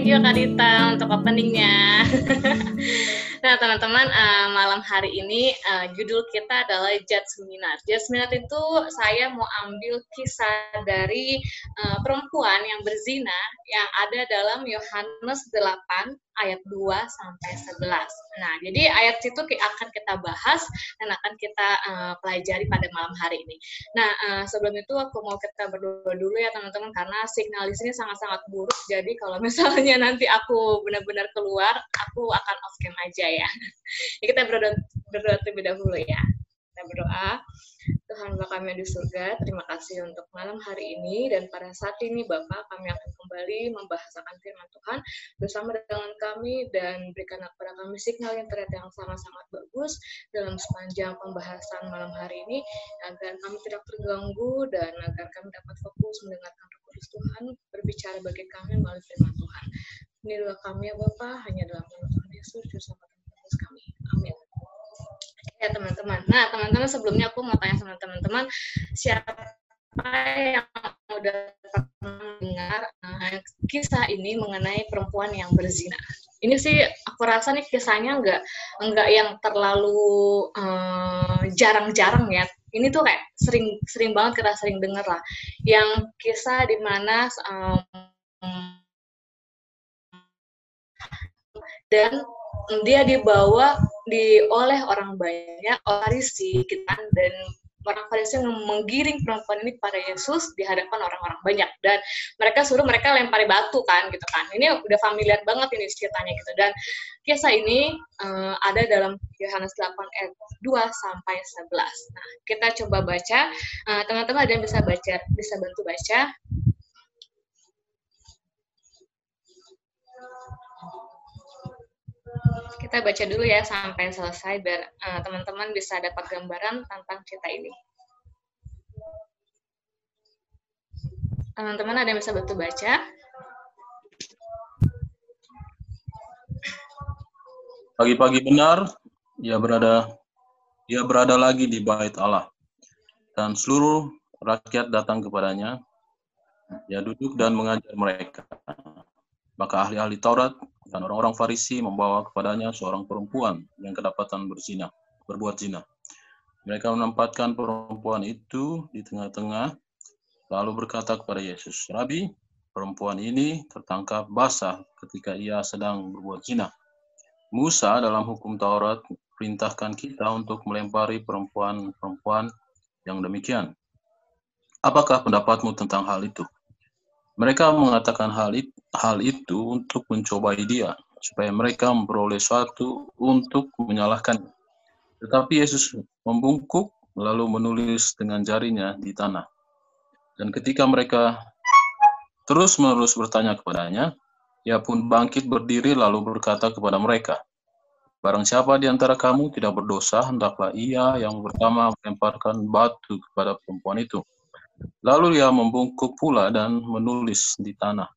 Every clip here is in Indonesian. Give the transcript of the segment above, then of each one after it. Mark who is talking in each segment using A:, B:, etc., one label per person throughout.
A: thank you Kak Dita untuk openingnya. nah teman-teman, uh, malam hari ini uh, judul kita adalah. Jet Seminar itu saya mau ambil kisah dari uh, perempuan yang berzina yang ada dalam Yohanes 8 ayat 2 sampai 11. Nah, jadi ayat itu akan kita bahas dan akan kita uh, pelajari pada malam hari ini. Nah, uh, sebelum itu aku mau kita berdoa dulu ya teman-teman karena signal sangat-sangat buruk. Jadi kalau misalnya nanti aku benar-benar keluar, aku akan off cam aja ya. ya kita berdoa, berdoa terlebih dahulu ya. Kita berdoa. Tuhan Bapa kami di surga, terima kasih untuk malam hari ini dan pada saat ini Bapak kami akan kembali membahasakan firman Tuhan bersama dengan kami dan berikan kepada kami signal yang ternyata yang sangat-sangat bagus dalam sepanjang pembahasan malam hari ini agar kami tidak terganggu dan agar kami dapat fokus mendengarkan Kudus Tuhan berbicara bagi kami melalui firman Tuhan. Ini doa kami ya Bapak, hanya dalam nama Tuhan Yesus, Juru kami. Amin ya teman-teman. Nah teman-teman sebelumnya aku mau tanya sama teman-teman siapa yang udah mendengar uh, kisah ini mengenai perempuan yang berzina. Ini sih aku rasa nih kisahnya nggak nggak yang terlalu uh, jarang-jarang ya. Ini tuh kayak sering sering banget kita sering dengar lah. Yang kisah di mana um, dan dia dibawa di oleh orang banyak Farisi kita dan orang Farisi menggiring perempuan ini pada Yesus di hadapan orang-orang banyak. Dan mereka suruh mereka lempari batu kan gitu kan. Ini udah familiar banget ini ceritanya gitu. Dan kisah ini uh, ada dalam Yohanes 8 ayat 2 sampai 11 nah kita coba baca. Uh, teman-teman ada yang bisa baca bisa bantu baca kita baca dulu ya sampai selesai biar uh, teman-teman bisa dapat gambaran tentang cerita ini. Teman-teman ada yang bisa betul baca?
B: Pagi-pagi benar, ia berada ia berada lagi di bait Allah. Dan seluruh rakyat datang kepadanya. Ia duduk dan mengajar mereka. Maka ahli-ahli Taurat dan orang-orang Farisi membawa kepadanya seorang perempuan yang kedapatan berzina, berbuat zina. Mereka menempatkan perempuan itu di tengah-tengah, lalu berkata kepada Yesus, Rabi, perempuan ini tertangkap basah ketika ia sedang berbuat zina. Musa dalam hukum Taurat perintahkan kita untuk melempari perempuan-perempuan yang demikian. Apakah pendapatmu tentang hal itu? Mereka mengatakan hal itu, hal itu untuk mencobai dia, supaya mereka memperoleh suatu untuk menyalahkan. Tetapi Yesus membungkuk lalu menulis dengan jarinya di tanah. Dan ketika mereka terus-menerus bertanya kepadanya, ia pun bangkit berdiri lalu berkata kepada mereka, Barang siapa di antara kamu tidak berdosa, hendaklah ia yang pertama melemparkan batu kepada perempuan itu. Lalu ia membungkuk pula dan menulis di tanah.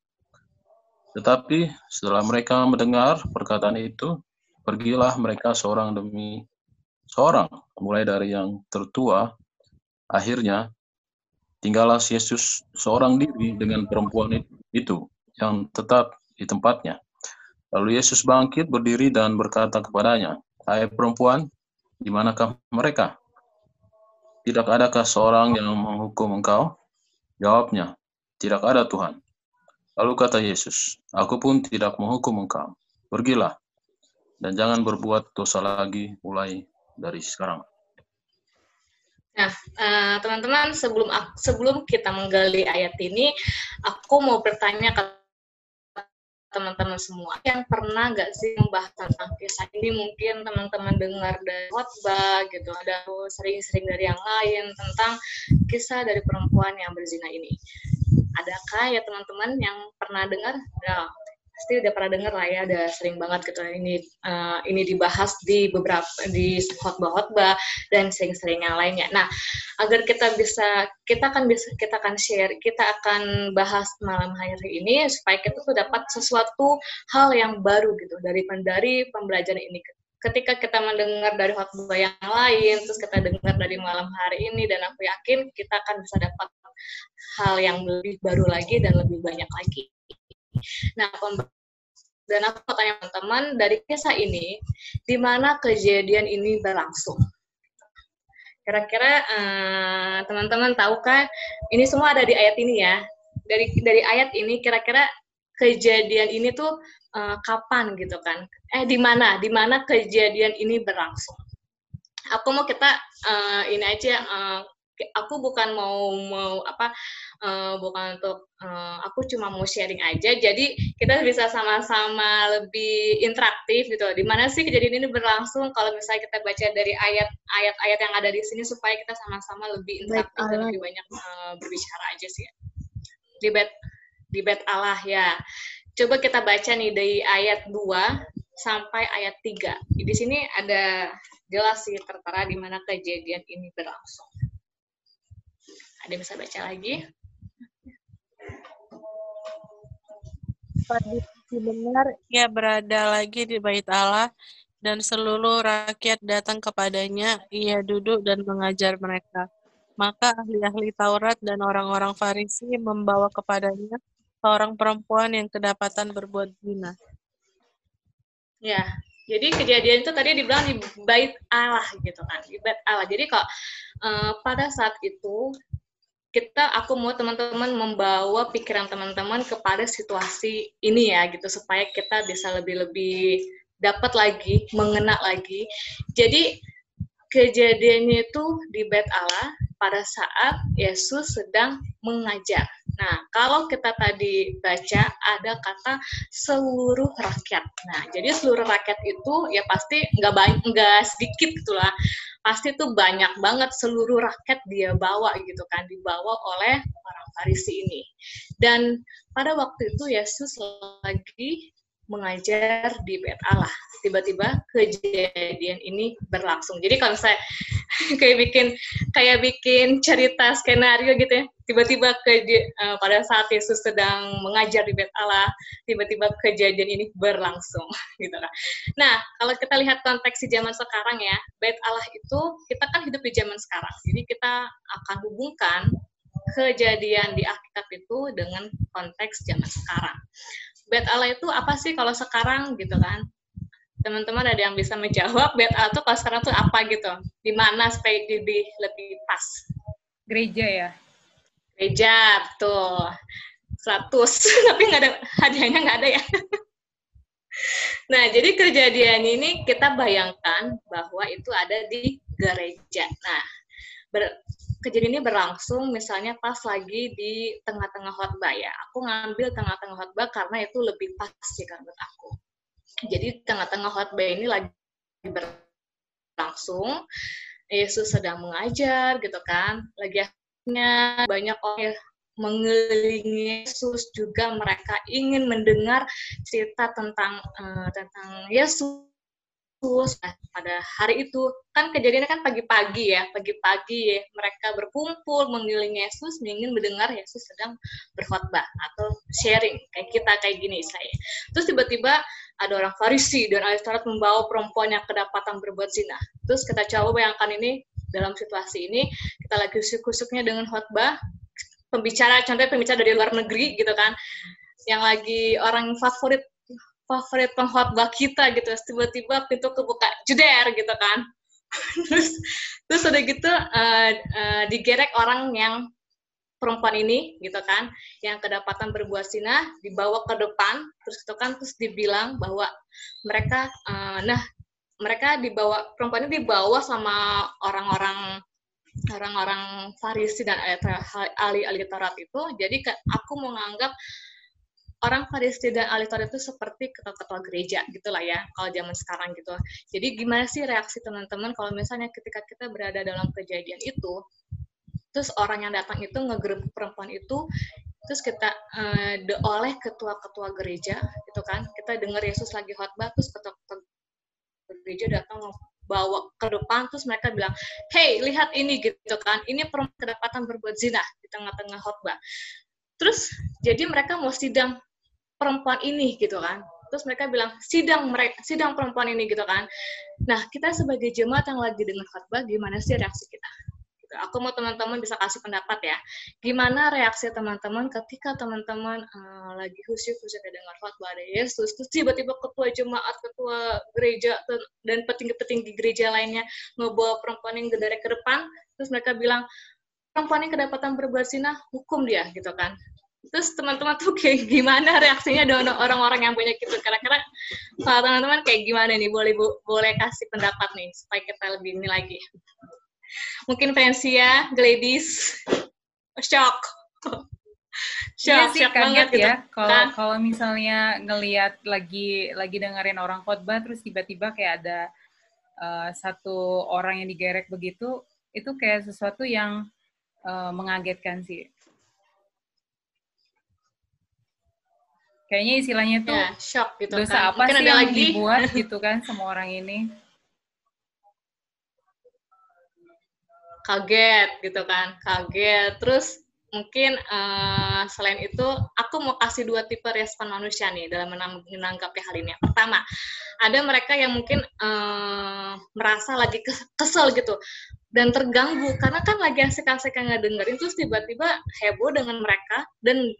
B: Tetapi setelah mereka mendengar perkataan itu, pergilah mereka seorang demi seorang, mulai dari yang tertua. Akhirnya, tinggallah Yesus seorang diri dengan perempuan itu yang tetap di tempatnya. Lalu Yesus bangkit berdiri dan berkata kepadanya, Hai perempuan, di manakah mereka? Tidak adakah seorang yang menghukum engkau? Jawabnya, tidak ada Tuhan. Lalu kata Yesus, aku pun tidak menghukum engkau. Pergilah, dan jangan berbuat dosa lagi mulai dari sekarang.
A: Nah, eh, teman-teman, sebelum sebelum kita menggali ayat ini, aku mau bertanya ke teman-teman semua. Yang pernah nggak sih membahas tentang kisah ini? Mungkin teman-teman dengar dari khotbah gitu. Ada sering-sering dari yang lain tentang kisah dari perempuan yang berzina ini. Adakah ya teman-teman yang pernah dengar? Ya pasti udah pernah dengar lah ya, ada sering banget gitu ini uh, ini dibahas di beberapa di khotbah-khotbah dan sering-sering yang lainnya. Nah, agar kita bisa kita akan bisa kita akan share, kita akan bahas malam hari ini supaya kita tuh dapat sesuatu hal yang baru gitu dari dari pembelajaran ini ketika kita mendengar dari khotbah yang lain, terus kita dengar dari malam hari ini, dan aku yakin kita akan bisa dapat hal yang lebih baru lagi dan lebih banyak lagi. Nah, dan aku tanya teman-teman dari kisah ini di mana kejadian ini berlangsung? Kira-kira uh, teman-teman tahukah ini semua ada di ayat ini ya. Dari dari ayat ini kira-kira kejadian ini tuh uh, kapan gitu kan? Eh di mana? Di mana kejadian ini berlangsung? Aku mau kita uh, ini aja uh, aku bukan mau mau apa uh, bukan untuk uh, aku cuma mau sharing aja. Jadi kita bisa sama-sama lebih interaktif gitu di mana sih kejadian ini berlangsung kalau misalnya kita baca dari ayat ayat-ayat yang ada di sini supaya kita sama-sama lebih interaktif dan lebih banyak uh, berbicara aja sih di bed di bed Allah ya. Coba kita baca nih dari ayat 2 sampai ayat 3 di sini ada jelas sih tertera di mana kejadian ini berlangsung ada bisa baca lagi?
C: Tradisi benar ia berada lagi di bait Allah dan seluruh rakyat datang kepadanya, ia duduk dan mengajar mereka. Maka ahli-ahli Taurat dan orang-orang Farisi membawa kepadanya seorang perempuan yang kedapatan berbuat zina.
A: Ya, jadi kejadian itu tadi dibilang di bait Allah gitu kan, di bait Allah. Jadi kok uh, pada saat itu kita aku mau teman-teman membawa pikiran teman-teman kepada situasi ini ya gitu supaya kita bisa lebih-lebih dapat lagi mengena lagi. Jadi kejadiannya itu di bait Allah pada saat Yesus sedang mengajar Nah, kalau kita tadi baca ada kata seluruh rakyat. Nah, jadi seluruh rakyat itu ya pasti nggak banyak, nggak sedikit gitulah pasti tuh banyak banget seluruh rakyat dia bawa gitu kan dibawa oleh orang Farisi ini dan pada waktu itu Yesus lagi mengajar di bait Allah. Tiba-tiba kejadian ini berlangsung. Jadi kalau saya kayak bikin kayak bikin cerita skenario gitu ya, tiba-tiba ke uh, pada saat Yesus sedang mengajar di bait Allah, tiba-tiba kejadian ini berlangsung gitu kan. Nah, kalau kita lihat konteks di zaman sekarang ya, bait Allah itu kita kan hidup di zaman sekarang. Jadi kita akan hubungkan kejadian di Alkitab itu dengan konteks zaman sekarang bed Allah itu apa sih kalau sekarang gitu kan? Teman-teman ada yang bisa menjawab bed Allah itu kalau sekarang tuh apa gitu? Di mana supaya lebih lebih pas?
D: Gereja ya.
A: Gereja, tuh. 100, tapi nggak ada hadiahnya nggak ada ya. nah, jadi kejadian ini kita bayangkan bahwa itu ada di gereja. Nah, ber, kejadian ini berlangsung misalnya pas lagi di tengah-tengah khotbah ya. Aku ngambil tengah-tengah khotbah karena itu lebih pas sih kan buat aku. Jadi tengah-tengah khotbah ini lagi berlangsung. Yesus sedang mengajar gitu kan. Lagi akhirnya banyak orang mengelilingi Yesus juga mereka ingin mendengar cerita tentang uh, tentang Yesus Yesus pada hari itu kan kejadiannya kan pagi-pagi ya pagi-pagi ya, mereka berkumpul mengelilingi Yesus ingin mendengar Yesus sedang berkhotbah atau sharing kayak kita kayak gini saya terus tiba-tiba ada orang Farisi dan ahli membawa perempuan yang kedapatan berbuat zina. Terus kita coba bayangkan ini dalam situasi ini kita lagi kusuk-kusuknya dengan khotbah pembicara contohnya pembicara dari luar negeri gitu kan yang lagi orang favorit favorit pengkhotbah kita gitu. Tiba-tiba pintu kebuka jeder gitu kan. Terus terus udah gitu uh, uh, digerek orang yang perempuan ini gitu kan. Yang kedapatan berbuat zina dibawa ke depan. Terus itu kan terus dibilang bahwa mereka uh, nah mereka dibawa perempuan ini dibawa sama orang-orang orang-orang Farisi dan ahli-ahli Taurat itu. Jadi aku menganggap orang Farisi dan ahli Taurat itu seperti ketua-ketua gereja gitulah ya kalau zaman sekarang gitu. Jadi gimana sih reaksi teman-teman kalau misalnya ketika kita berada dalam kejadian itu, terus orang yang datang itu ngegerebek perempuan itu, terus kita uh, oleh ketua-ketua gereja gitu kan, kita dengar Yesus lagi khotbah, terus ketua-ketua gereja datang bawa ke depan terus mereka bilang, hey lihat ini gitu kan, ini perempuan kedapatan berbuat zina di tengah-tengah khotbah. Terus jadi mereka mau sidang perempuan ini gitu kan. Terus mereka bilang sidang mereka sidang perempuan ini gitu kan. Nah kita sebagai jemaat yang lagi dengar khotbah gimana sih reaksi kita? Gitu. Aku mau teman-teman bisa kasih pendapat ya. Gimana reaksi teman-teman ketika teman-teman uh, lagi khusyuk-khusyuk dengar khotbah ada Yesus, terus tiba-tiba ketua jemaat, ketua gereja dan petinggi-petinggi gereja lainnya ngebawa perempuan yang gedare ke depan, terus mereka bilang perempuan yang kedapatan berbuat zina, hukum dia gitu kan terus teman-teman tuh kayak gimana reaksinya dengan orang-orang yang punya gitu? Kira-kira kalau teman-teman kayak gimana nih? Boleh bu, boleh kasih pendapat nih supaya kita lebih ini lagi. Mungkin Francia Gladys. Shock
D: shock, iya sih, shock banget gitu. ya. Kalau kan? kalau misalnya ngelihat lagi lagi dengerin orang khotbah terus tiba-tiba kayak ada uh, satu orang yang digerek begitu itu kayak sesuatu yang uh, mengagetkan sih kayaknya istilahnya tuh ya,
A: shock gitu
D: dosa
A: kan.
D: apa Mungkin sih yang lagi. dibuat gitu kan sama orang ini
A: kaget gitu kan kaget terus mungkin uh, selain itu aku mau kasih dua tipe respon manusia nih dalam menanggapi hal ini. Pertama, ada mereka yang mungkin uh, merasa lagi kesel gitu dan terganggu karena kan lagi asik-asik ngedengerin terus tiba-tiba heboh dengan mereka dan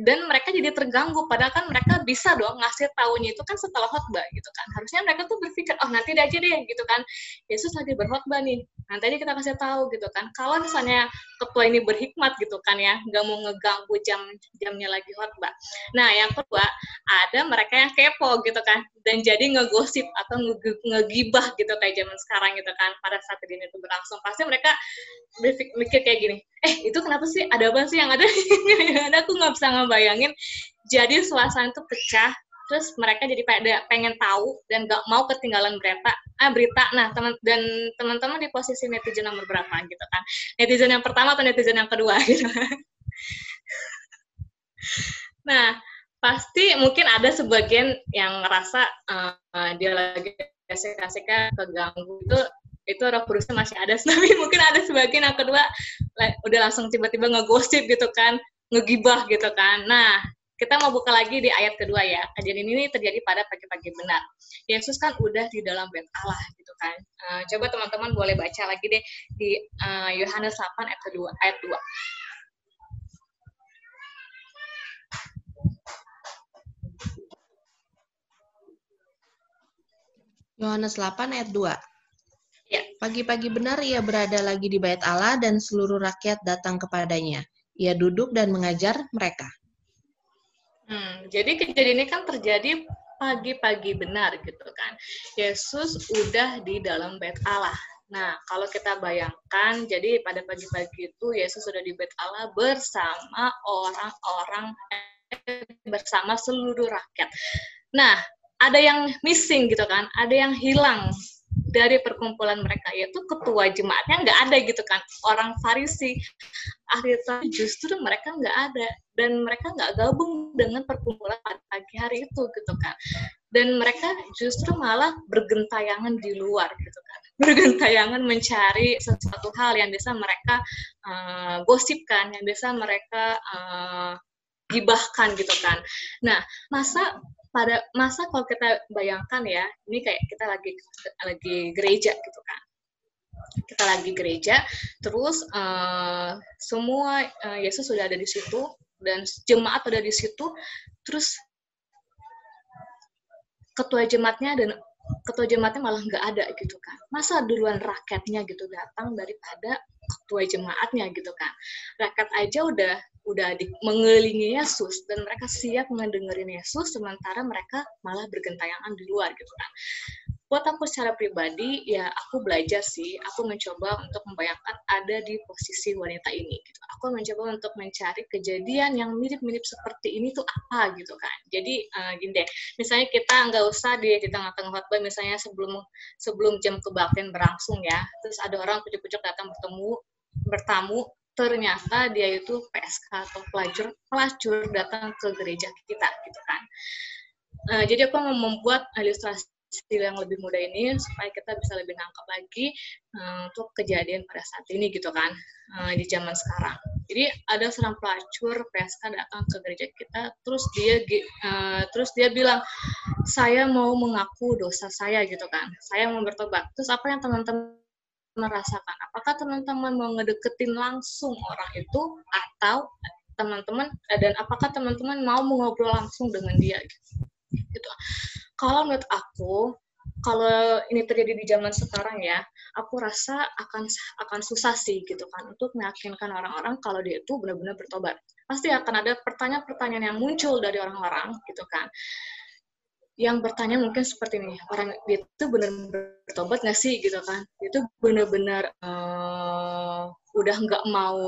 A: dan mereka jadi terganggu padahal kan mereka bisa dong ngasih taunya itu kan setelah khotbah gitu kan. Harusnya mereka tuh berpikir oh nanti aja deh gitu kan. Yesus lagi berkhotbah nih nanti aja kita kasih tahu gitu kan. Kalau misalnya ketua ini berhikmat gitu kan ya nggak mau ngeganggu jam jamnya lagi khotbah. Nah yang kedua ada mereka yang kepo gitu kan dan jadi ngegosip atau ngegibah gitu kayak zaman sekarang gitu kan pada saat ini itu berlangsung. Pasti mereka berpikir kayak gini eh itu kenapa sih? Ada apa sih yang ada? Ada aku nggak bisa ngebayangin jadi suasana itu pecah terus mereka jadi pada pengen tahu dan gak mau ketinggalan berita. Ah berita. Nah teman dan teman-teman di posisi netizen nomor berapa gitu kan? Netizen yang pertama atau netizen yang kedua gitu. Nah pasti mungkin ada sebagian yang ngerasa uh, dia lagi asik-asiknya keganggu itu itu roh kudusnya masih ada. Tapi mungkin ada sebagian yang kedua udah langsung tiba-tiba ngegosip gitu kan ngegibah gitu kan nah kita mau buka lagi di ayat kedua ya kejadian ini terjadi pada pagi-pagi benar Yesus kan udah di dalam bait Allah gitu kan uh, coba teman-teman boleh baca lagi deh di uh, Yohanes 8 ayat kedua ayat 2
E: Yohanes 8 ayat 2. Ya. Pagi-pagi benar ia berada lagi di bait Allah dan seluruh rakyat datang kepadanya. Ia duduk dan mengajar mereka.
A: Hmm, jadi kejadian ini kan terjadi pagi-pagi benar gitu kan. Yesus udah di dalam bait Allah. Nah, kalau kita bayangkan, jadi pada pagi-pagi itu Yesus sudah di bait Allah bersama orang-orang bersama seluruh rakyat. Nah, ada yang missing gitu kan, ada yang hilang dari perkumpulan mereka yaitu ketua jemaatnya nggak ada gitu kan. Orang Farisi ahli justru mereka nggak ada. Dan mereka nggak gabung dengan perkumpulan pagi hari itu gitu kan. Dan mereka justru malah bergentayangan di luar gitu kan. Bergentayangan mencari sesuatu hal yang bisa mereka uh, gosipkan yang bisa mereka uh, gibahkan gitu kan nah masa pada masa kalau kita bayangkan ya, ini kayak kita lagi lagi gereja gitu kan. Kita lagi gereja, terus uh, semua uh, Yesus sudah ada di situ dan jemaat ada di situ, terus ketua jemaatnya dan ketua jemaatnya malah nggak ada gitu kan. Masa duluan rakyatnya gitu datang daripada ketua jemaatnya gitu kan. Rakyat aja udah udah di, mengelilingi Yesus dan mereka siap mendengarin Yesus sementara mereka malah bergentayangan di luar gitu kan. Buat aku secara pribadi ya aku belajar sih, aku mencoba untuk membayangkan ada di posisi wanita ini gitu. Aku mencoba untuk mencari kejadian yang mirip-mirip seperti ini tuh apa gitu kan. Jadi uh, gini deh, misalnya kita nggak usah di di tengah-tengah khotbah misalnya sebelum sebelum jam kebaktian berlangsung ya, terus ada orang pucuk-pucuk datang bertemu bertamu ternyata dia itu PSK atau pelacur pelacur datang ke gereja kita gitu kan. Uh, jadi aku membuat ilustrasi yang lebih mudah ini supaya kita bisa lebih nangkap lagi uh, untuk kejadian pada saat ini gitu kan uh, di zaman sekarang. Jadi ada seorang pelacur PSK datang ke gereja kita, terus dia uh, terus dia bilang saya mau mengaku dosa saya gitu kan, saya mau bertobat. Terus apa yang teman-teman merasakan apakah teman-teman mau ngedeketin langsung orang itu atau teman-teman dan apakah teman-teman mau mengobrol langsung dengan dia gitu. Kalau menurut aku kalau ini terjadi di zaman sekarang ya, aku rasa akan akan susah sih gitu kan untuk meyakinkan orang-orang kalau dia itu benar-benar bertobat. Pasti akan ada pertanyaan-pertanyaan yang muncul dari orang-orang gitu kan. Yang bertanya mungkin seperti ini, orang dia itu benar-benar bertobat nggak sih gitu kan? Dia itu benar-benar uh, udah nggak mau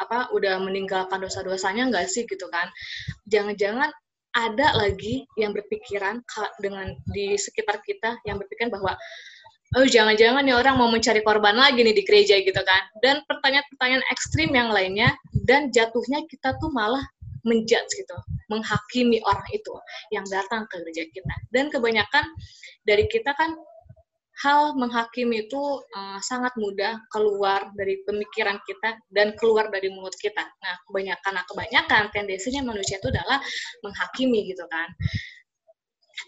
A: apa udah meninggalkan dosa-dosanya nggak sih gitu kan jangan-jangan ada lagi yang berpikiran dengan di sekitar kita yang berpikiran bahwa oh jangan-jangan nih orang mau mencari korban lagi nih di gereja gitu kan. Dan pertanyaan-pertanyaan ekstrim yang lainnya dan jatuhnya kita tuh malah menjudge gitu menghakimi orang itu yang datang ke gereja kita. Dan kebanyakan dari kita kan hal menghakimi itu uh, sangat mudah keluar dari pemikiran kita dan keluar dari mulut kita. Nah, kebanyakan nah kebanyakan tendensinya manusia itu adalah menghakimi gitu kan.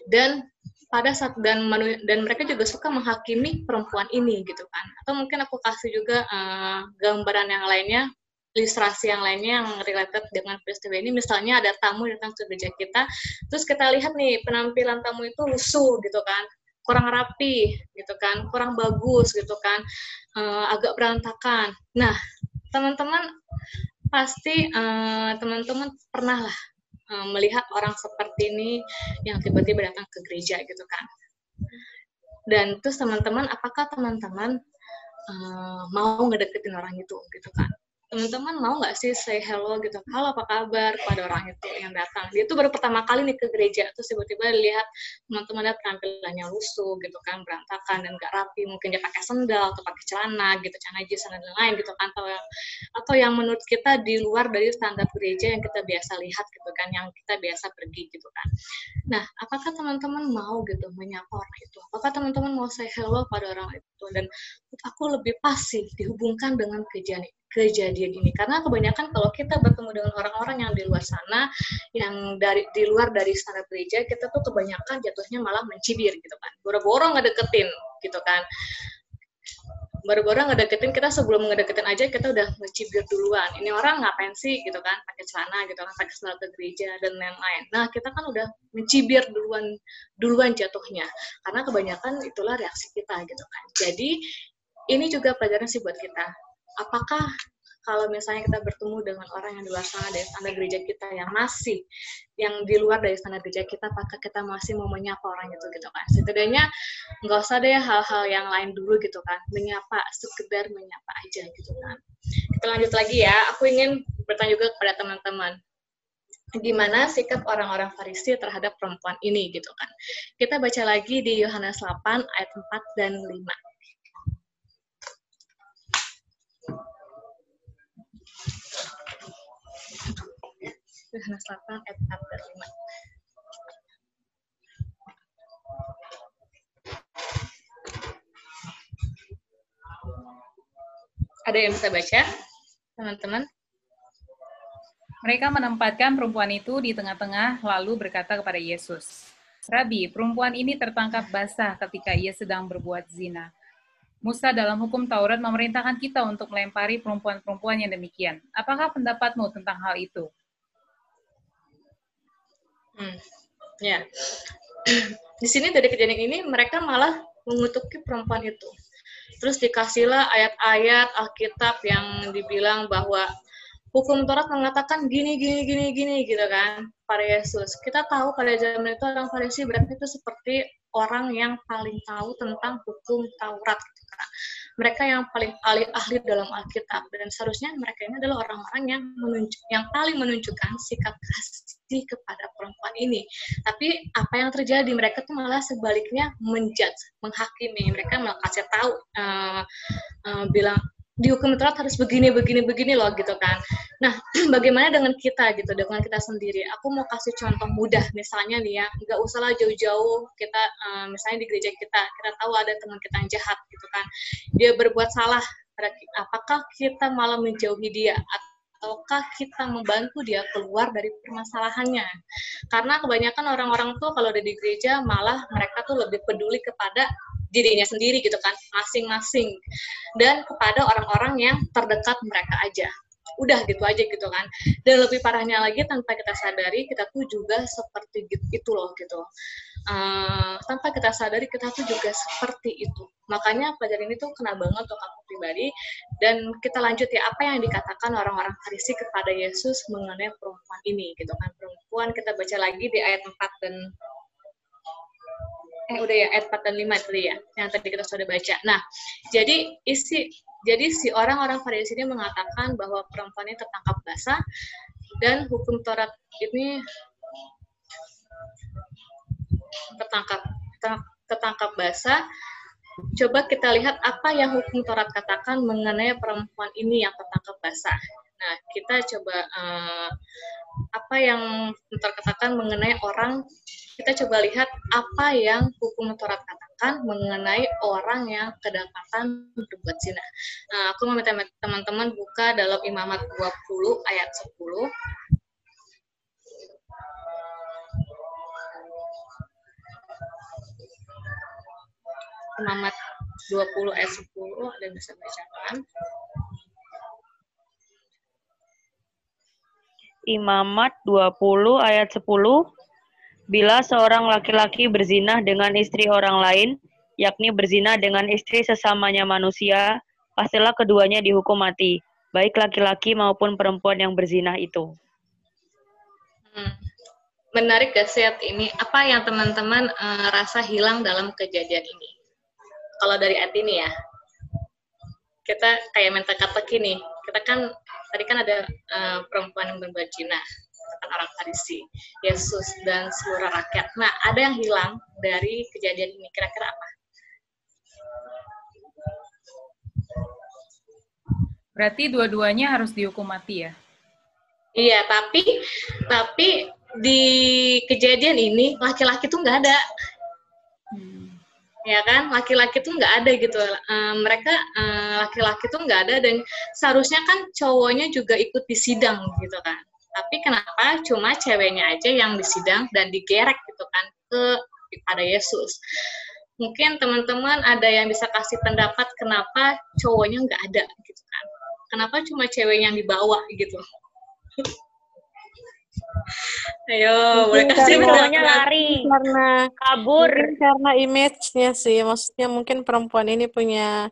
A: Dan pada saat dan manu, dan mereka juga suka menghakimi perempuan ini gitu kan. Atau mungkin aku kasih juga uh, gambaran yang lainnya ilustrasi yang lainnya yang related dengan peristiwa ini misalnya ada tamu datang ke gereja kita terus kita lihat nih penampilan tamu itu lusuh gitu kan kurang rapi gitu kan kurang bagus gitu kan uh, agak berantakan. Nah teman-teman pasti uh, teman-teman pernah lah uh, melihat orang seperti ini yang tiba-tiba datang ke gereja gitu kan. Dan terus teman-teman apakah teman-teman uh, mau ngedeketin orang itu gitu kan teman-teman mau nggak sih say hello gitu? Halo apa kabar? Pada orang itu yang datang. Dia tuh baru pertama kali nih ke gereja terus tiba-tiba lihat teman-teman lihat tampilannya lusuh gitu kan berantakan dan gak rapi. Mungkin dia pakai sendal atau pakai celana gitu celana jeans dan lain-lain gitu kan atau yang atau yang menurut kita di luar dari standar gereja yang kita biasa lihat gitu kan yang kita biasa pergi gitu kan. Nah apakah teman-teman mau gitu menyapa orang itu? Apakah teman-teman mau say hello pada orang itu? Dan aku lebih pasif dihubungkan dengan kejadian kejadian ini. Karena kebanyakan kalau kita bertemu dengan orang-orang yang di luar sana yang dari di luar dari standar gereja kita tuh kebanyakan jatuhnya malah mencibir gitu kan. Boro-boro ngedeketin gitu kan. Baru-baru ngedeketin kita sebelum ngedeketin aja kita udah ngecibir duluan. Ini orang ngapain sih gitu kan pakai celana gitu kan pakai sandal ke gereja dan lain-lain. Nah kita kan udah mencibir duluan duluan jatuhnya. Karena kebanyakan itulah reaksi kita gitu kan. Jadi ini juga pelajaran sih buat kita. Apakah kalau misalnya kita bertemu dengan orang yang di luar sana dari standar gereja kita yang masih yang di luar dari standar gereja kita apakah kita masih mau menyapa orang itu gitu kan? Setidaknya nggak usah deh hal-hal yang lain dulu gitu kan. Menyapa sekedar menyapa aja gitu kan. Kita lanjut lagi ya. Aku ingin bertanya juga kepada teman-teman. Gimana sikap orang-orang Farisi terhadap perempuan ini gitu kan? Kita baca lagi di Yohanes 8 ayat 4 dan 5 8 ayat 4 dan 5. Ada yang bisa baca, teman-teman?
D: Mereka menempatkan perempuan itu di tengah-tengah, lalu berkata kepada Yesus, Rabi, perempuan ini tertangkap basah ketika ia sedang berbuat zina. Musa dalam hukum Taurat memerintahkan kita untuk melempari perempuan-perempuan yang demikian. Apakah pendapatmu tentang hal itu?
A: Hmm. Ya. Di sini dari kejadian ini mereka malah mengutuki perempuan itu. Terus dikasihlah ayat-ayat Alkitab yang dibilang bahwa hukum Taurat mengatakan gini gini gini gini gitu kan pada Yesus. Kita tahu pada zaman itu orang Farisi berarti itu seperti orang yang paling tahu tentang hukum Taurat gitu kan mereka yang paling ahli, ahli dalam Alkitab dan seharusnya mereka ini adalah orang-orang yang menunjuk, yang paling menunjukkan sikap kasih kepada perempuan ini. Tapi apa yang terjadi mereka tuh malah sebaliknya menjudge, menghakimi. Mereka malah kasih tahu, uh, uh, bilang dihukum telat harus begini begini begini loh gitu kan. Nah bagaimana dengan kita gitu dengan kita sendiri? Aku mau kasih contoh mudah misalnya nih ya nggak usahlah jauh-jauh kita uh, misalnya di gereja kita kita tahu ada teman kita yang jahat gitu kan. Dia berbuat salah apakah kita malah menjauhi dia ataukah kita membantu dia keluar dari permasalahannya? Karena kebanyakan orang-orang tuh kalau ada di gereja malah mereka tuh lebih peduli kepada dirinya sendiri gitu kan masing-masing. Dan kepada orang-orang yang terdekat mereka aja. Udah gitu aja gitu kan. Dan lebih parahnya lagi tanpa kita sadari kita tuh juga seperti itu loh gitu. Uh, tanpa kita sadari kita tuh juga seperti itu. Makanya pelajaran ini tuh kena banget untuk aku pribadi. Dan kita lanjut ya apa yang dikatakan orang-orang Farisi kepada Yesus mengenai perempuan ini gitu kan. Perempuan kita baca lagi di ayat 4 dan eh udah ya ayat 4 dan 5 tadi ya yang tadi kita sudah baca. Nah, jadi isi jadi si orang-orang Farisi ini mengatakan bahwa perempuan ini tertangkap basah dan hukum Taurat ini tertangkap tertangkap basah. Coba kita lihat apa yang hukum Taurat katakan mengenai perempuan ini yang tertangkap basah. Nah, kita coba uh, apa yang terkatakan mengenai orang kita coba lihat apa yang hukum Taurat katakan mengenai orang yang kedapatan berbuat zina. Nah, aku meminta teman-teman buka dalam Imamat 20 ayat 10. Imamat 20 ayat 10 ada yang bisa bacakan.
F: Imamat 20 ayat 10 Bila seorang laki-laki berzinah dengan istri orang lain, yakni berzinah dengan istri sesamanya manusia, pastilah keduanya dihukum mati, baik laki-laki maupun perempuan yang berzinah itu.
A: Hmm. Menarik set ini? Apa yang teman-teman uh, rasa hilang dalam kejadian ini? Kalau dari hati ini ya, kita kayak minta kata nih, kita kan tadi kan ada uh, perempuan yang berbuat zina orang Farisi, Yesus dan seluruh rakyat. Nah, ada yang hilang dari kejadian ini. Kira-kira apa?
D: Berarti dua-duanya harus dihukum mati ya?
A: Iya, tapi tapi di kejadian ini laki-laki tuh nggak ada. Hmm. Ya kan, laki-laki tuh nggak ada gitu. Uh, mereka uh, laki-laki tuh nggak ada dan seharusnya kan cowoknya juga ikut di sidang gitu kan. Tapi kenapa? Cuma ceweknya aja yang disidang dan digerek gitu kan ke pada Yesus. Mungkin teman-teman ada yang bisa kasih pendapat kenapa cowoknya nggak ada gitu kan? Kenapa cuma cewek yang dibawa gitu Ayo, boleh kasih
C: cowoknya lari. karena kabur. karena image-nya sih. Maksudnya mungkin perempuan ini punya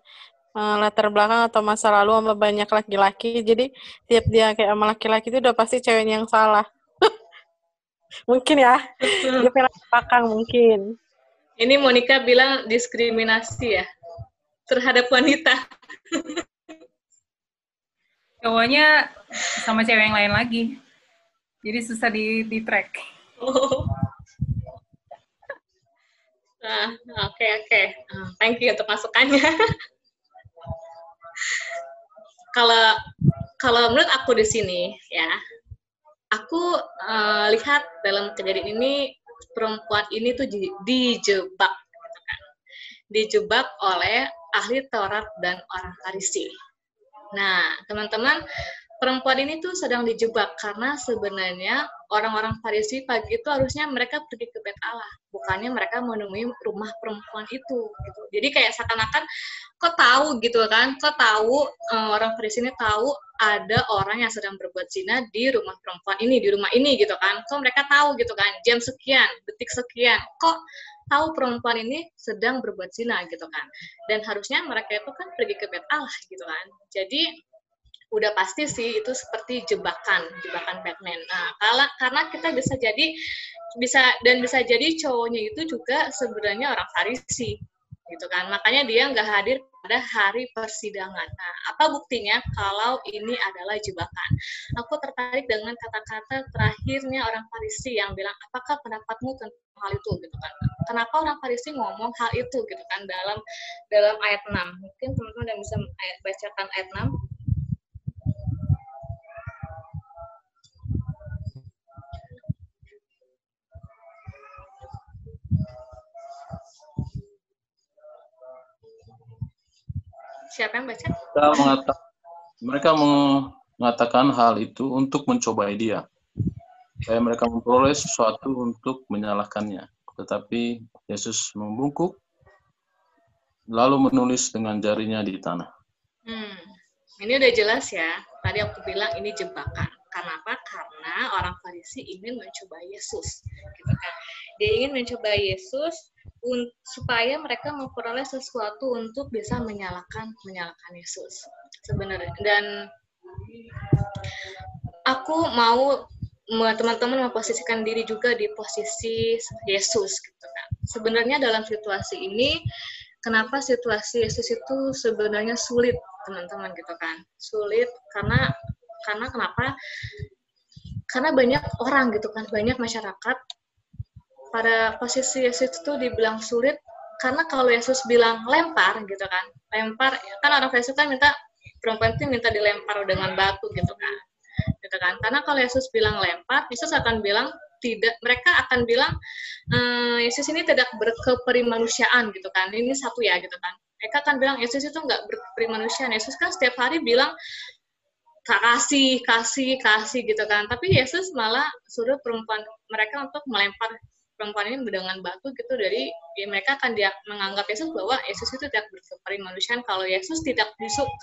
C: uh, latar belakang atau masa lalu sama banyak laki-laki jadi tiap dia kayak sama laki-laki itu udah pasti ceweknya yang salah. Mungkin ya dia belakang mungkin.
A: Ini Monica bilang diskriminasi ya terhadap wanita.
D: Cowoknya sama cewek yang lain lagi jadi susah di, di track.
A: Nah, oke oke. Uh, thank you untuk masukannya. kalau kalau menurut aku di sini ya, aku uh, lihat dalam kejadian ini perempuan ini tuh dijebak, gitu kan. dijebak oleh ahli Taurat dan orang Farisi. Nah, teman-teman, perempuan ini tuh sedang dijebak karena sebenarnya orang-orang Farisi pagi itu harusnya mereka pergi ke bait Allah, bukannya mereka menemui rumah perempuan itu gitu. Jadi kayak seakan-akan kok tahu gitu kan, kok tahu uh, orang Farisi ini tahu ada orang yang sedang berbuat zina di rumah perempuan ini, di rumah ini gitu kan. Kok mereka tahu gitu kan, jam sekian, detik sekian, kok tahu perempuan ini sedang berbuat zina gitu kan. Dan harusnya mereka itu kan pergi ke bait Allah gitu kan. Jadi udah pasti sih itu seperti jebakan, jebakan Batman. Nah, kalau karena kita bisa jadi bisa dan bisa jadi cowoknya itu juga sebenarnya orang Farisi gitu kan. Makanya dia nggak hadir pada hari persidangan. Nah, apa buktinya kalau ini adalah jebakan? Aku tertarik dengan kata-kata terakhirnya orang Farisi yang bilang, apakah pendapatmu tentang hal itu gitu kan? Kenapa orang Farisi ngomong hal itu gitu kan dalam dalam ayat 6? Mungkin teman-teman yang bisa bacakan ayat 6. Siapa yang baca? Mereka,
B: mengatakan, mereka mengatakan hal itu untuk mencobai dia. Supaya mereka memperoleh sesuatu untuk menyalahkannya. Tetapi Yesus membungkuk lalu menulis dengan jarinya di tanah.
A: Hmm, ini udah jelas ya. Tadi aku bilang ini jebakan. Kenapa? Karena orang Farisi ingin mencoba Yesus. Gitu kan. Dia ingin mencoba Yesus supaya mereka memperoleh sesuatu untuk bisa menyalahkan menyalahkan Yesus sebenarnya. Dan aku mau teman-teman memposisikan diri juga di posisi Yesus gitu kan. Sebenarnya dalam situasi ini kenapa situasi Yesus itu sebenarnya sulit teman-teman gitu kan? Sulit karena karena kenapa? Karena banyak orang gitu kan? Banyak masyarakat pada posisi Yesus itu dibilang sulit karena kalau Yesus bilang lempar gitu kan lempar kan orang Yesus kan minta perempuan itu minta dilempar dengan batu gitu kan gitu kan. Karena kalau Yesus bilang lempar Yesus akan bilang tidak mereka akan bilang ehm, Yesus ini tidak berkeperimanusiaan gitu kan. Ini satu ya gitu kan. Mereka akan bilang Yesus itu nggak berkeperimanusiaan Yesus kan setiap hari bilang kasih kasih kasih gitu kan. Tapi Yesus malah suruh perempuan mereka untuk melempar perempuan ini dengan batu gitu. Dari ya mereka akan dia menganggap Yesus bahwa Yesus itu tidak berseparin manusia kalau Yesus tidak disuruh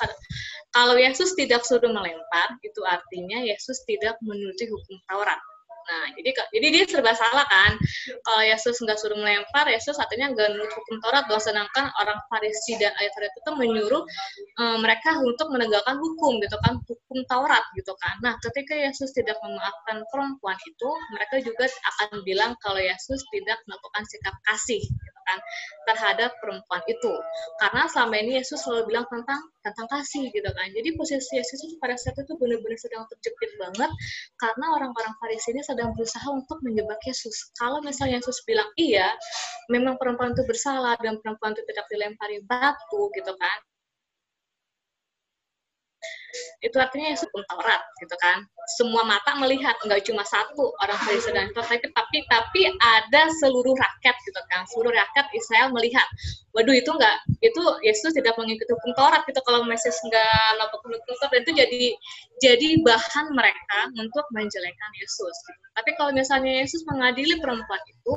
A: kalau Yesus tidak suruh melempar itu artinya Yesus tidak menuruti hukum Taurat Nah, jadi jadi dia serba salah kan. Kalau Yesus nggak suruh melempar, Yesus artinya nggak menurut hukum Taurat dong. Sedangkan orang Farisi dan ayat Taurat itu menyuruh um, mereka untuk menegakkan hukum gitu kan, hukum Taurat gitu kan. Nah, ketika Yesus tidak memaafkan perempuan itu, mereka juga akan bilang kalau Yesus tidak melakukan sikap kasih gitu terhadap perempuan itu. Karena selama ini Yesus selalu bilang tentang tentang kasih gitu kan. Jadi posisi Yesus pada saat itu benar-benar sedang terjepit banget karena orang-orang Farisi ini sedang berusaha untuk menjebak Yesus. Kalau misalnya Yesus bilang iya, memang perempuan itu bersalah dan perempuan itu tidak dilempari batu gitu kan itu artinya pun Taurat gitu kan. Semua mata melihat nggak cuma satu orang Farisi dan Taurat tapi tapi ada seluruh rakyat gitu kan. Seluruh rakyat Israel melihat. Waduh itu nggak itu Yesus tidak mengikuti hukum Taurat gitu. Kalau Mesias nggak melakukan hukum Taurat itu jadi jadi bahan mereka untuk menjelekan Yesus. Tapi kalau misalnya Yesus mengadili perempuan itu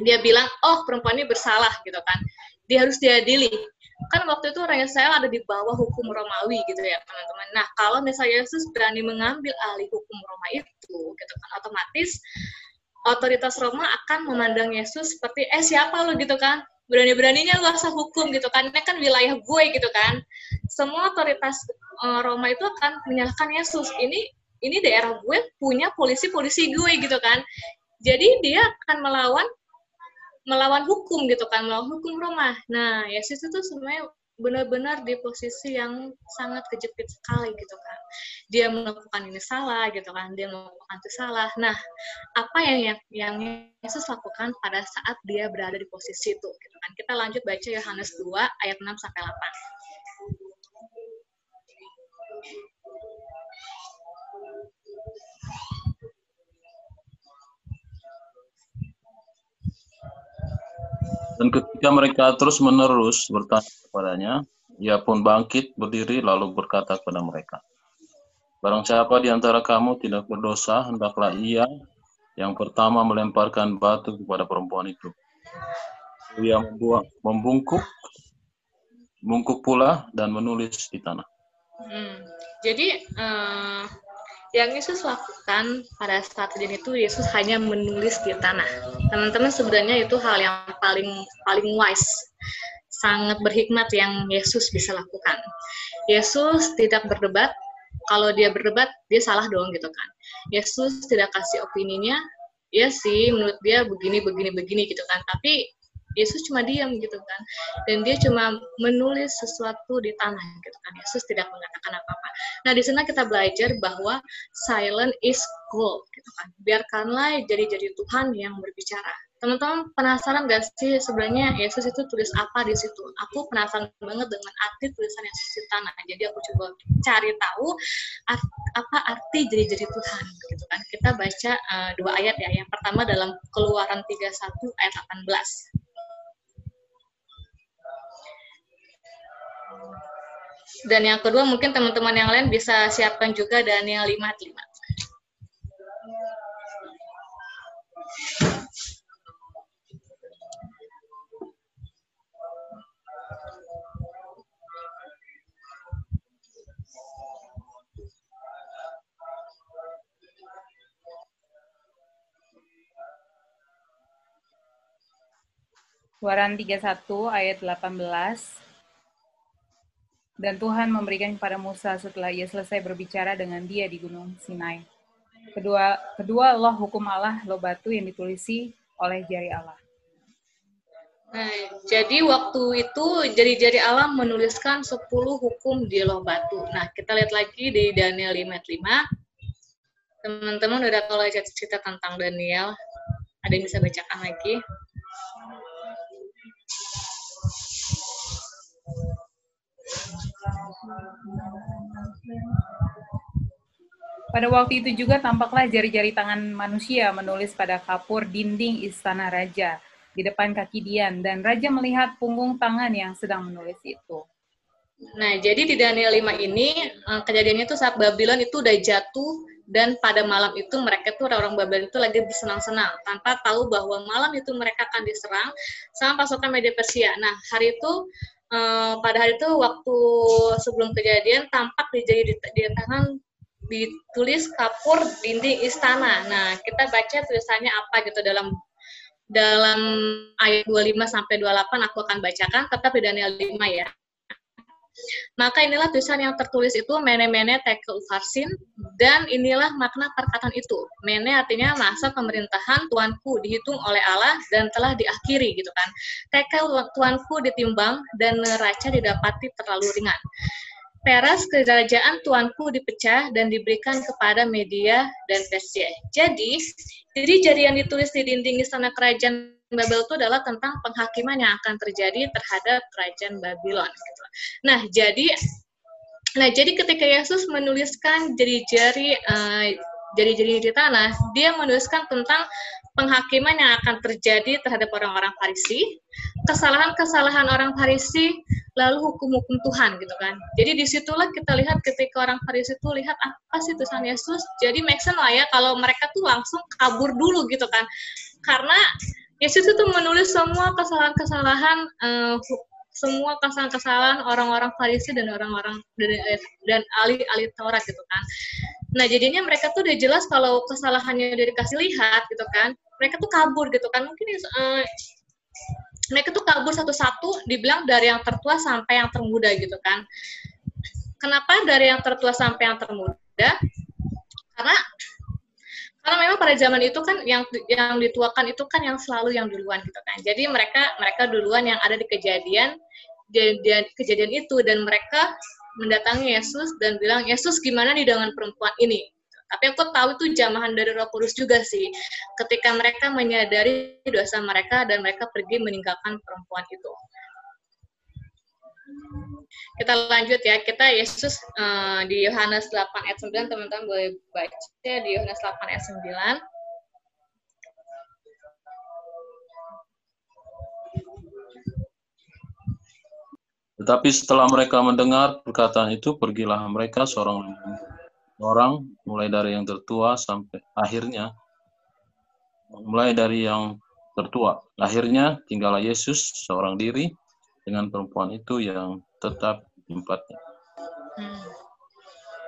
A: dia bilang oh perempuan ini bersalah gitu kan. Dia harus diadili kan waktu itu orang Israel ada di bawah hukum Romawi gitu ya teman-teman. Nah kalau misalnya Yesus berani mengambil alih hukum Roma itu, gitu kan otomatis otoritas Roma akan memandang Yesus seperti eh siapa lo gitu kan. Berani-beraninya lu asal hukum gitu kan. Ini kan wilayah gue gitu kan. Semua otoritas uh, Roma itu akan menyalahkan Yesus. Ini ini daerah gue punya polisi-polisi gue gitu kan. Jadi dia akan melawan melawan hukum gitu kan, melawan hukum Roma. Nah, Yesus itu sebenarnya benar-benar di posisi yang sangat kejepit sekali gitu kan. Dia melakukan ini salah gitu kan, dia melakukan itu salah. Nah, apa yang, yang Yesus lakukan pada saat dia berada di posisi itu gitu kan. Kita lanjut baca Yohanes 2 ayat 6 sampai 8.
B: Dan ketika mereka terus-menerus bertanya kepadanya, ia pun bangkit, berdiri, lalu berkata kepada mereka, Barang siapa di antara kamu tidak berdosa, hendaklah ia yang pertama melemparkan batu kepada perempuan itu. Ia membuang, membungkuk, bungkuk pula dan menulis di tanah.
A: Hmm. Jadi uh, yang Yesus lakukan pada saat kejadian itu Yesus hanya menulis di tanah. Teman-teman sebenarnya itu hal yang paling paling wise, sangat berhikmat yang Yesus bisa lakukan. Yesus tidak berdebat, kalau dia berdebat dia salah dong gitu kan. Yesus tidak kasih opininya, ya sih menurut dia begini begini begini gitu kan. Tapi Yesus cuma diam gitu kan. Dan dia cuma menulis sesuatu di tanah gitu kan. Yesus tidak mengatakan apa-apa. Nah di sana kita belajar bahwa silent is gold gitu kan. Biarkanlah jadi-jadi Tuhan yang berbicara. Teman-teman penasaran gak sih sebenarnya Yesus itu tulis apa di situ? Aku penasaran banget dengan arti tulisan Yesus di tanah. Jadi aku coba cari tahu art, apa arti jadi-jadi Tuhan gitu kan. Kita baca uh, dua ayat ya. Yang pertama dalam keluaran 31 ayat 18 Dan yang kedua mungkin teman-teman yang lain bisa siapkan juga Daniel 55.
D: Waran 31 ayat 18 dan Tuhan memberikan kepada Musa setelah ia selesai berbicara dengan dia di Gunung Sinai. Kedua, kedua loh hukum Allah, loh batu yang ditulisi oleh jari Allah.
A: Nah, jadi waktu itu jari-jari Allah menuliskan 10 hukum di loh batu. Nah, kita lihat lagi di Daniel 5 5. Teman-teman udah kalau cerita tentang Daniel, ada yang bisa bacakan lagi?
D: Pada waktu itu juga tampaklah jari-jari tangan manusia menulis pada kapur dinding istana raja di depan kaki Dian dan raja melihat punggung tangan yang sedang menulis itu.
A: Nah, jadi di Daniel 5 ini eh, kejadiannya itu saat Babylon itu udah jatuh dan pada malam itu mereka tuh orang-orang Babylon itu lagi bersenang-senang tanpa tahu bahwa malam itu mereka akan diserang sama pasukan media Persia. Nah, hari itu uh, pada itu waktu sebelum kejadian tampak di jari di, di tangan ditulis kapur dinding istana. Nah, kita baca tulisannya apa gitu dalam dalam ayat 25 sampai 28 aku akan bacakan tetap di Daniel 5 ya. Maka inilah tulisan yang tertulis itu mene-mene tekel farsin dan inilah makna perkataan itu. Mene artinya masa pemerintahan tuanku dihitung oleh Allah dan telah diakhiri gitu kan. Tekel tuanku ditimbang dan neraca didapati terlalu ringan. Peras kerajaan tuanku dipecah dan diberikan kepada media dan Persia. Jadi, jadi jadi yang ditulis di dinding istana kerajaan Babel itu adalah tentang penghakiman yang akan terjadi terhadap kerajaan Babylon. Gitu. Nah, jadi nah jadi ketika Yesus menuliskan jari-jari uh, jari-jari di tanah, dia menuliskan tentang penghakiman yang akan terjadi terhadap orang-orang Farisi, kesalahan-kesalahan orang Farisi, lalu hukum-hukum Tuhan gitu kan. Jadi di situlah kita lihat ketika orang Farisi itu lihat apa sih tulisan Yesus, jadi make sense lah ya kalau mereka tuh langsung kabur dulu gitu kan. Karena Yesus itu menulis semua kesalahan-kesalahan uh, semua kesalahan-kesalahan orang-orang Farisi dan orang-orang dan, dan ahli-ahli Taurat gitu kan. Nah jadinya mereka tuh udah jelas kalau kesalahannya udah dikasih lihat gitu kan, mereka tuh kabur gitu kan. Mungkin uh, mereka tuh kabur satu-satu, dibilang dari yang tertua sampai yang termuda gitu kan. Kenapa dari yang tertua sampai yang termuda? Karena karena memang pada zaman itu kan yang yang dituakan itu kan yang selalu yang duluan gitu kan. Jadi mereka mereka duluan yang ada di kejadian kejadian kejadian itu dan mereka mendatangi Yesus dan bilang Yesus gimana nih dengan perempuan ini? Tapi aku tahu itu jamahan dari Roh Kudus juga sih. Ketika mereka menyadari dosa mereka dan mereka pergi meninggalkan perempuan itu kita lanjut ya. Kita Yesus uh, di Yohanes 8 ayat 9 teman-teman boleh baca di Yohanes 8 ayat 9.
B: Tetapi setelah mereka mendengar perkataan itu, pergilah mereka seorang orang, mulai dari yang tertua sampai akhirnya, mulai dari yang tertua. Akhirnya tinggallah Yesus seorang diri dengan perempuan itu yang tetap tempatnya. Hmm.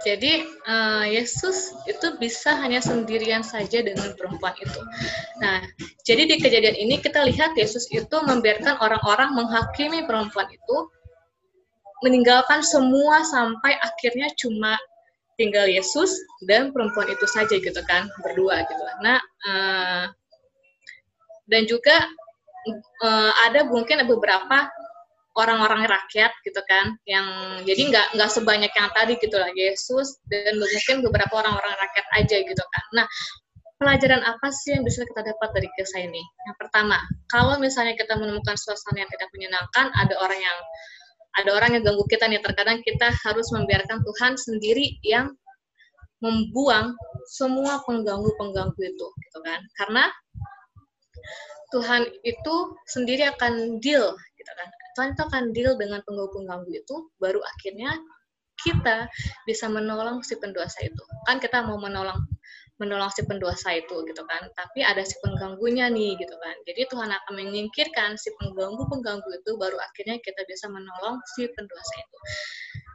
A: Jadi uh, Yesus itu bisa hanya sendirian saja dengan perempuan itu. Nah, jadi di kejadian ini kita lihat Yesus itu membiarkan orang-orang menghakimi perempuan itu, meninggalkan semua sampai akhirnya cuma tinggal Yesus dan perempuan itu saja gitu kan, berdua gitu. Nah, uh, dan juga uh, ada mungkin beberapa orang-orang rakyat gitu kan yang jadi nggak nggak sebanyak yang tadi gitu lah Yesus dan mungkin beberapa orang-orang rakyat aja gitu kan. Nah pelajaran apa sih yang bisa kita dapat dari kisah ini? Yang pertama kalau misalnya kita menemukan suasana yang tidak menyenangkan ada orang yang ada orang yang ganggu kita nih terkadang kita harus membiarkan Tuhan sendiri yang membuang semua pengganggu-pengganggu itu gitu kan. Karena Tuhan itu sendiri akan deal gitu kan Tuhan itu akan deal dengan pengganggu-pengganggu itu, baru akhirnya kita bisa menolong si pendosa itu. Kan kita mau menolong menolong si pendosa itu gitu kan. Tapi ada si pengganggunya nih gitu kan. Jadi Tuhan akan menyingkirkan si pengganggu-pengganggu itu baru akhirnya kita bisa menolong si pendosa itu.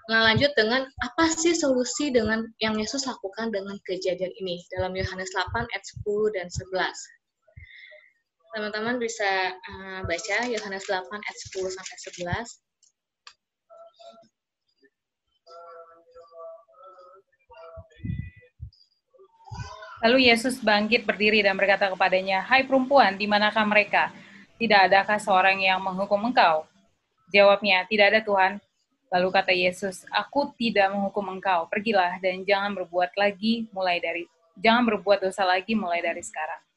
A: Nah lanjut dengan apa sih solusi dengan yang Yesus lakukan dengan kejadian ini? Dalam Yohanes 8 ayat 10 dan 11 Teman-teman bisa uh, baca Yohanes 8 ayat 10 sampai 11.
D: Lalu Yesus bangkit berdiri dan berkata kepadanya, Hai perempuan, di manakah mereka? Tidak adakah seorang yang menghukum engkau? Jawabnya, tidak ada Tuhan. Lalu kata Yesus, Aku tidak menghukum engkau. Pergilah dan jangan berbuat lagi mulai dari jangan berbuat dosa lagi mulai dari sekarang.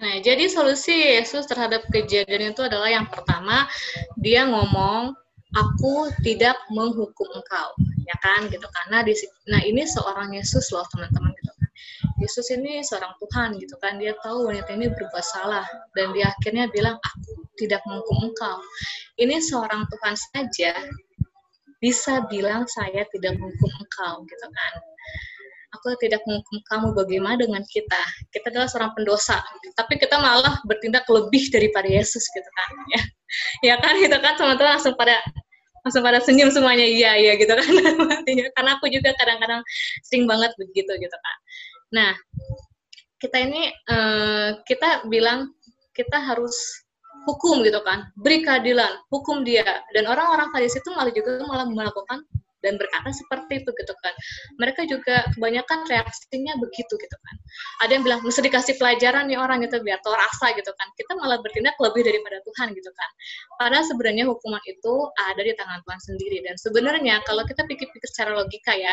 A: Nah, jadi solusi Yesus terhadap kejadian itu adalah yang pertama, dia ngomong, aku tidak menghukum engkau, ya kan, gitu. Karena di, nah ini seorang Yesus loh, teman-teman, gitu kan. Yesus ini seorang Tuhan, gitu kan. Dia tahu wanita ini berbuat salah, dan dia akhirnya bilang, aku tidak menghukum engkau. Ini seorang Tuhan saja bisa bilang saya tidak menghukum engkau, gitu kan aku tidak menghukum kamu bagaimana dengan kita. Kita adalah seorang pendosa tapi kita malah bertindak lebih daripada Yesus gitu kan ya. Ya kan gitu kan teman-teman langsung pada langsung pada senyum semuanya iya iya gitu kan karena aku juga kadang-kadang sering banget begitu gitu kan. Nah kita ini uh, kita bilang kita harus hukum gitu kan. Beri keadilan hukum dia. Dan orang-orang Farisi itu malah juga malah melakukan dan berkata seperti itu gitu kan. Mereka juga kebanyakan reaksinya begitu gitu kan. Ada yang bilang mesti dikasih pelajaran nih orang gitu biar tau rasa gitu kan. Kita malah bertindak lebih daripada Tuhan gitu kan. Padahal sebenarnya hukuman itu ada di tangan Tuhan sendiri. Dan sebenarnya kalau kita pikir-pikir secara logika ya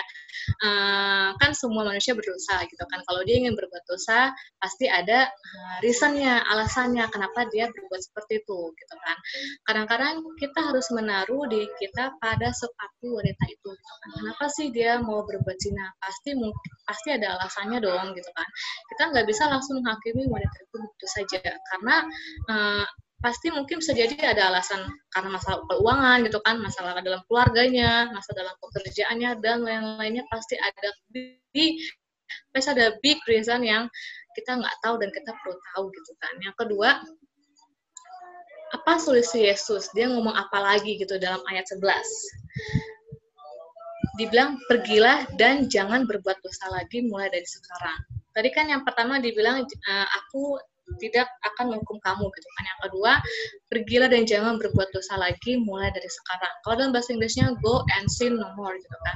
A: uh, kan semua manusia berdosa gitu kan. Kalau dia ingin berbuat dosa pasti ada uh, reasonnya alasannya kenapa dia berbuat seperti itu gitu kan. Kadang-kadang kita harus menaruh di kita pada sepatu wanita itu itu kenapa sih dia mau berbuat zina? Pasti pasti ada alasannya dong gitu kan. Kita nggak bisa langsung menghakimi wanita itu begitu saja. Karena uh, pasti mungkin bisa jadi ada alasan karena masalah keuangan gitu kan. Masalah dalam keluarganya masalah dalam pekerjaannya dan lain-lainnya pasti ada. Di pasti ada big reason yang kita nggak tahu dan kita perlu tahu gitu kan. Yang kedua apa solusi Yesus? Dia ngomong apa lagi gitu dalam ayat 11 dibilang pergilah dan jangan berbuat dosa lagi mulai dari sekarang. Tadi kan yang pertama dibilang uh, aku tidak akan menghukum kamu gitu kan. Yang kedua, pergilah dan jangan berbuat dosa lagi mulai dari sekarang. Kalau dalam bahasa Inggrisnya go and sin no more gitu kan.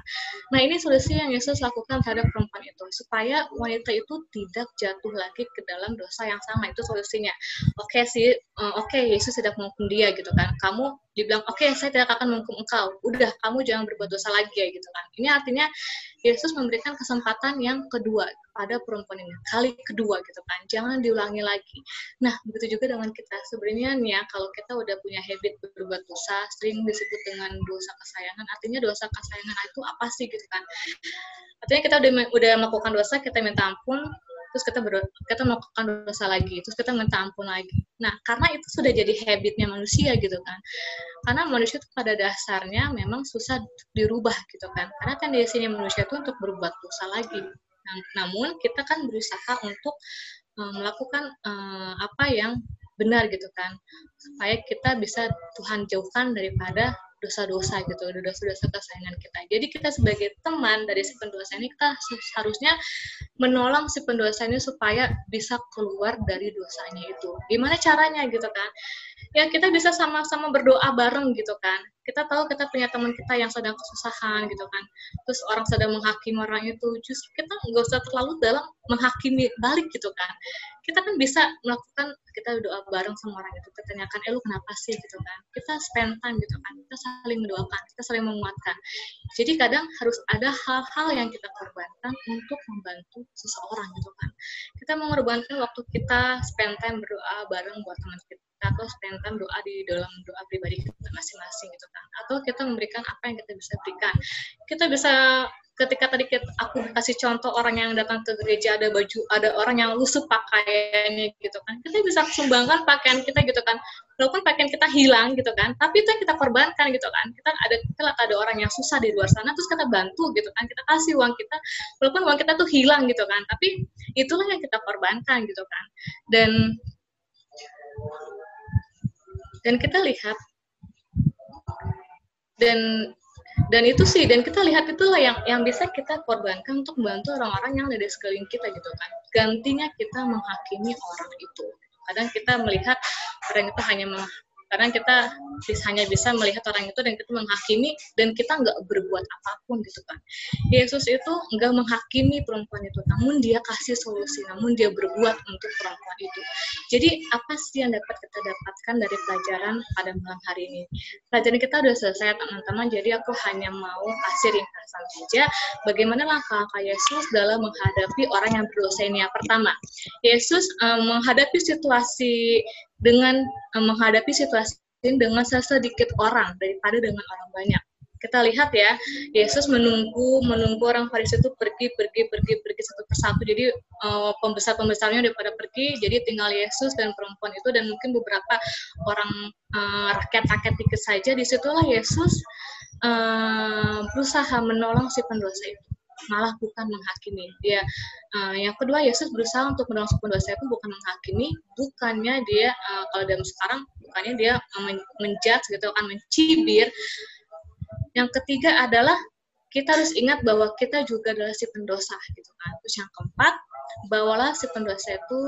A: Nah, ini solusi yang Yesus lakukan terhadap perempuan itu supaya wanita itu tidak jatuh lagi ke dalam dosa yang sama. Itu solusinya. Oke okay, sih, uh, oke okay, Yesus tidak menghukum dia gitu kan. Kamu dibilang oke okay, saya tidak akan menghukum engkau. Udah kamu jangan berbuat dosa lagi ya gitu kan. Ini artinya Yesus memberikan kesempatan yang kedua pada perempuan ini kali kedua gitu kan. Jangan diulangi lagi. Nah begitu juga dengan kita. Sebenarnya nih ya kalau kita udah punya habit berbuat dosa sering disebut dengan dosa kesayangan artinya dosa kesayangan itu apa sih gitu kan? Artinya kita udah udah melakukan dosa kita minta ampun terus kita ber kita melakukan dosa lagi terus kita minta ampun lagi. Nah karena itu sudah jadi habitnya manusia gitu kan. Karena manusia itu pada dasarnya memang susah dirubah gitu kan. Karena tendensinya manusia itu untuk berbuat dosa lagi. Nah, namun kita kan berusaha untuk um, melakukan um, apa yang benar gitu kan. Supaya kita bisa Tuhan jauhkan daripada dosa-dosa gitu, dosa-dosa kesayangan kita. Jadi kita sebagai teman dari si pendosa ini kita harusnya menolong si pendosa ini supaya bisa keluar dari dosanya itu. Gimana caranya gitu kan? Ya kita bisa sama-sama berdoa bareng gitu kan. Kita tahu kita punya teman kita yang sedang kesusahan gitu kan. Terus orang sedang menghakimi orang itu, justru kita nggak usah terlalu dalam menghakimi balik gitu kan. Kita kan bisa melakukan kita doa bareng sama orang itu. Kita tanyakan eh lu kenapa sih? gitu kan. Kita spend time gitu kan. Kita saling mendoakan kita saling menguatkan. Jadi kadang harus ada hal-hal yang kita korbankan untuk membantu seseorang gitu kan. Kita mengorbankan waktu kita spend time berdoa bareng buat teman kita atau spend doa di dalam doa pribadi kita masing-masing gitu kan. Atau kita memberikan apa yang kita bisa berikan. Kita bisa ketika tadi kita, aku kasih contoh orang yang datang ke gereja ada baju ada orang yang lusuh pakaiannya gitu kan. Kita bisa sumbangkan pakaian kita gitu kan. Walaupun pakaian kita hilang gitu kan tapi itu yang kita korbankan gitu kan. Kita ada kita ada orang yang susah di luar sana terus kita bantu gitu kan. Kita kasih uang kita walaupun uang kita tuh hilang gitu kan. Tapi itulah yang kita korbankan gitu kan. Dan dan kita lihat. Dan dan itu sih dan kita lihat itulah yang yang bisa kita korbankan untuk membantu orang-orang yang ada di sekeliling kita gitu kan. Gantinya kita menghakimi orang itu. Kadang kita melihat orang itu hanya karena kita hanya bisa melihat orang itu dan kita menghakimi dan kita nggak berbuat apa pun gitu kan Yesus itu nggak menghakimi perempuan itu namun dia kasih solusi namun dia berbuat untuk perempuan itu. Jadi apa sih yang dapat kita dapatkan dari pelajaran pada malam hari ini? Pelajaran kita udah selesai teman-teman. Jadi aku hanya mau kasih ringkasan saja. Bagaimana langkah-langkah Yesus dalam menghadapi orang yang berdosa ini? Yang pertama Yesus um, menghadapi situasi dengan um, menghadapi situasi dengan sesedikit orang daripada dengan orang banyak. Kita lihat ya, Yesus menunggu menunggu orang Farisi itu pergi pergi pergi pergi satu persatu. Jadi uh, pembesar-pembesarnya udah pada pergi, jadi tinggal Yesus dan perempuan itu dan mungkin beberapa orang uh, rakyat-rakyat dikit saja. Di situlah Yesus uh, berusaha menolong si pendosa itu malah bukan menghakimi. Dia uh, yang kedua Yesus berusaha untuk menolong pendosa itu bukan menghakimi, bukannya dia uh, kalau dalam sekarang bukannya dia uh, menjudge gitu kan mencibir. Yang ketiga adalah kita harus ingat bahwa kita juga adalah si pendosa gitu kan. Terus yang keempat, bawalah si pendosa itu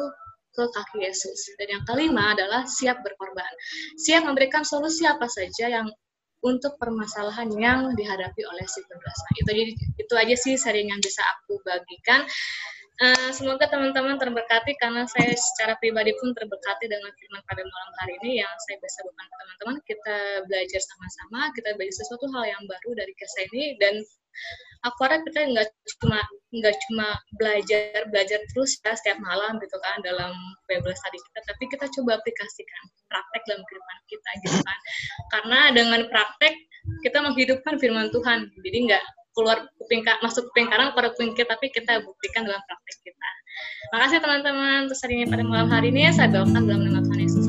A: ke kaki Yesus. Dan yang kelima adalah siap berkorban. Siap memberikan solusi apa saja yang untuk permasalahan yang dihadapi oleh si pendosa. Itu jadi itu aja sih sharing yang bisa aku bagikan. Uh, semoga teman-teman terberkati karena saya secara pribadi pun terberkati dengan firman pada malam hari ini yang saya bisa bukan teman-teman kita belajar sama-sama kita belajar sesuatu hal yang baru dari kisah ini dan aku harap kita nggak cuma nggak cuma belajar belajar terus ya setiap malam gitu kan dalam Bible study kita tapi kita coba aplikasikan praktek dalam kehidupan kita gitu kan. Karena dengan praktek kita menghidupkan firman Tuhan. Jadi nggak keluar kuping masuk kuping kanan keluar kuping kita tapi kita buktikan dalam praktek kita. Makasih teman-teman terus hari ini pada malam hari ini. Saya doakan dalam nama Tuhan Yesus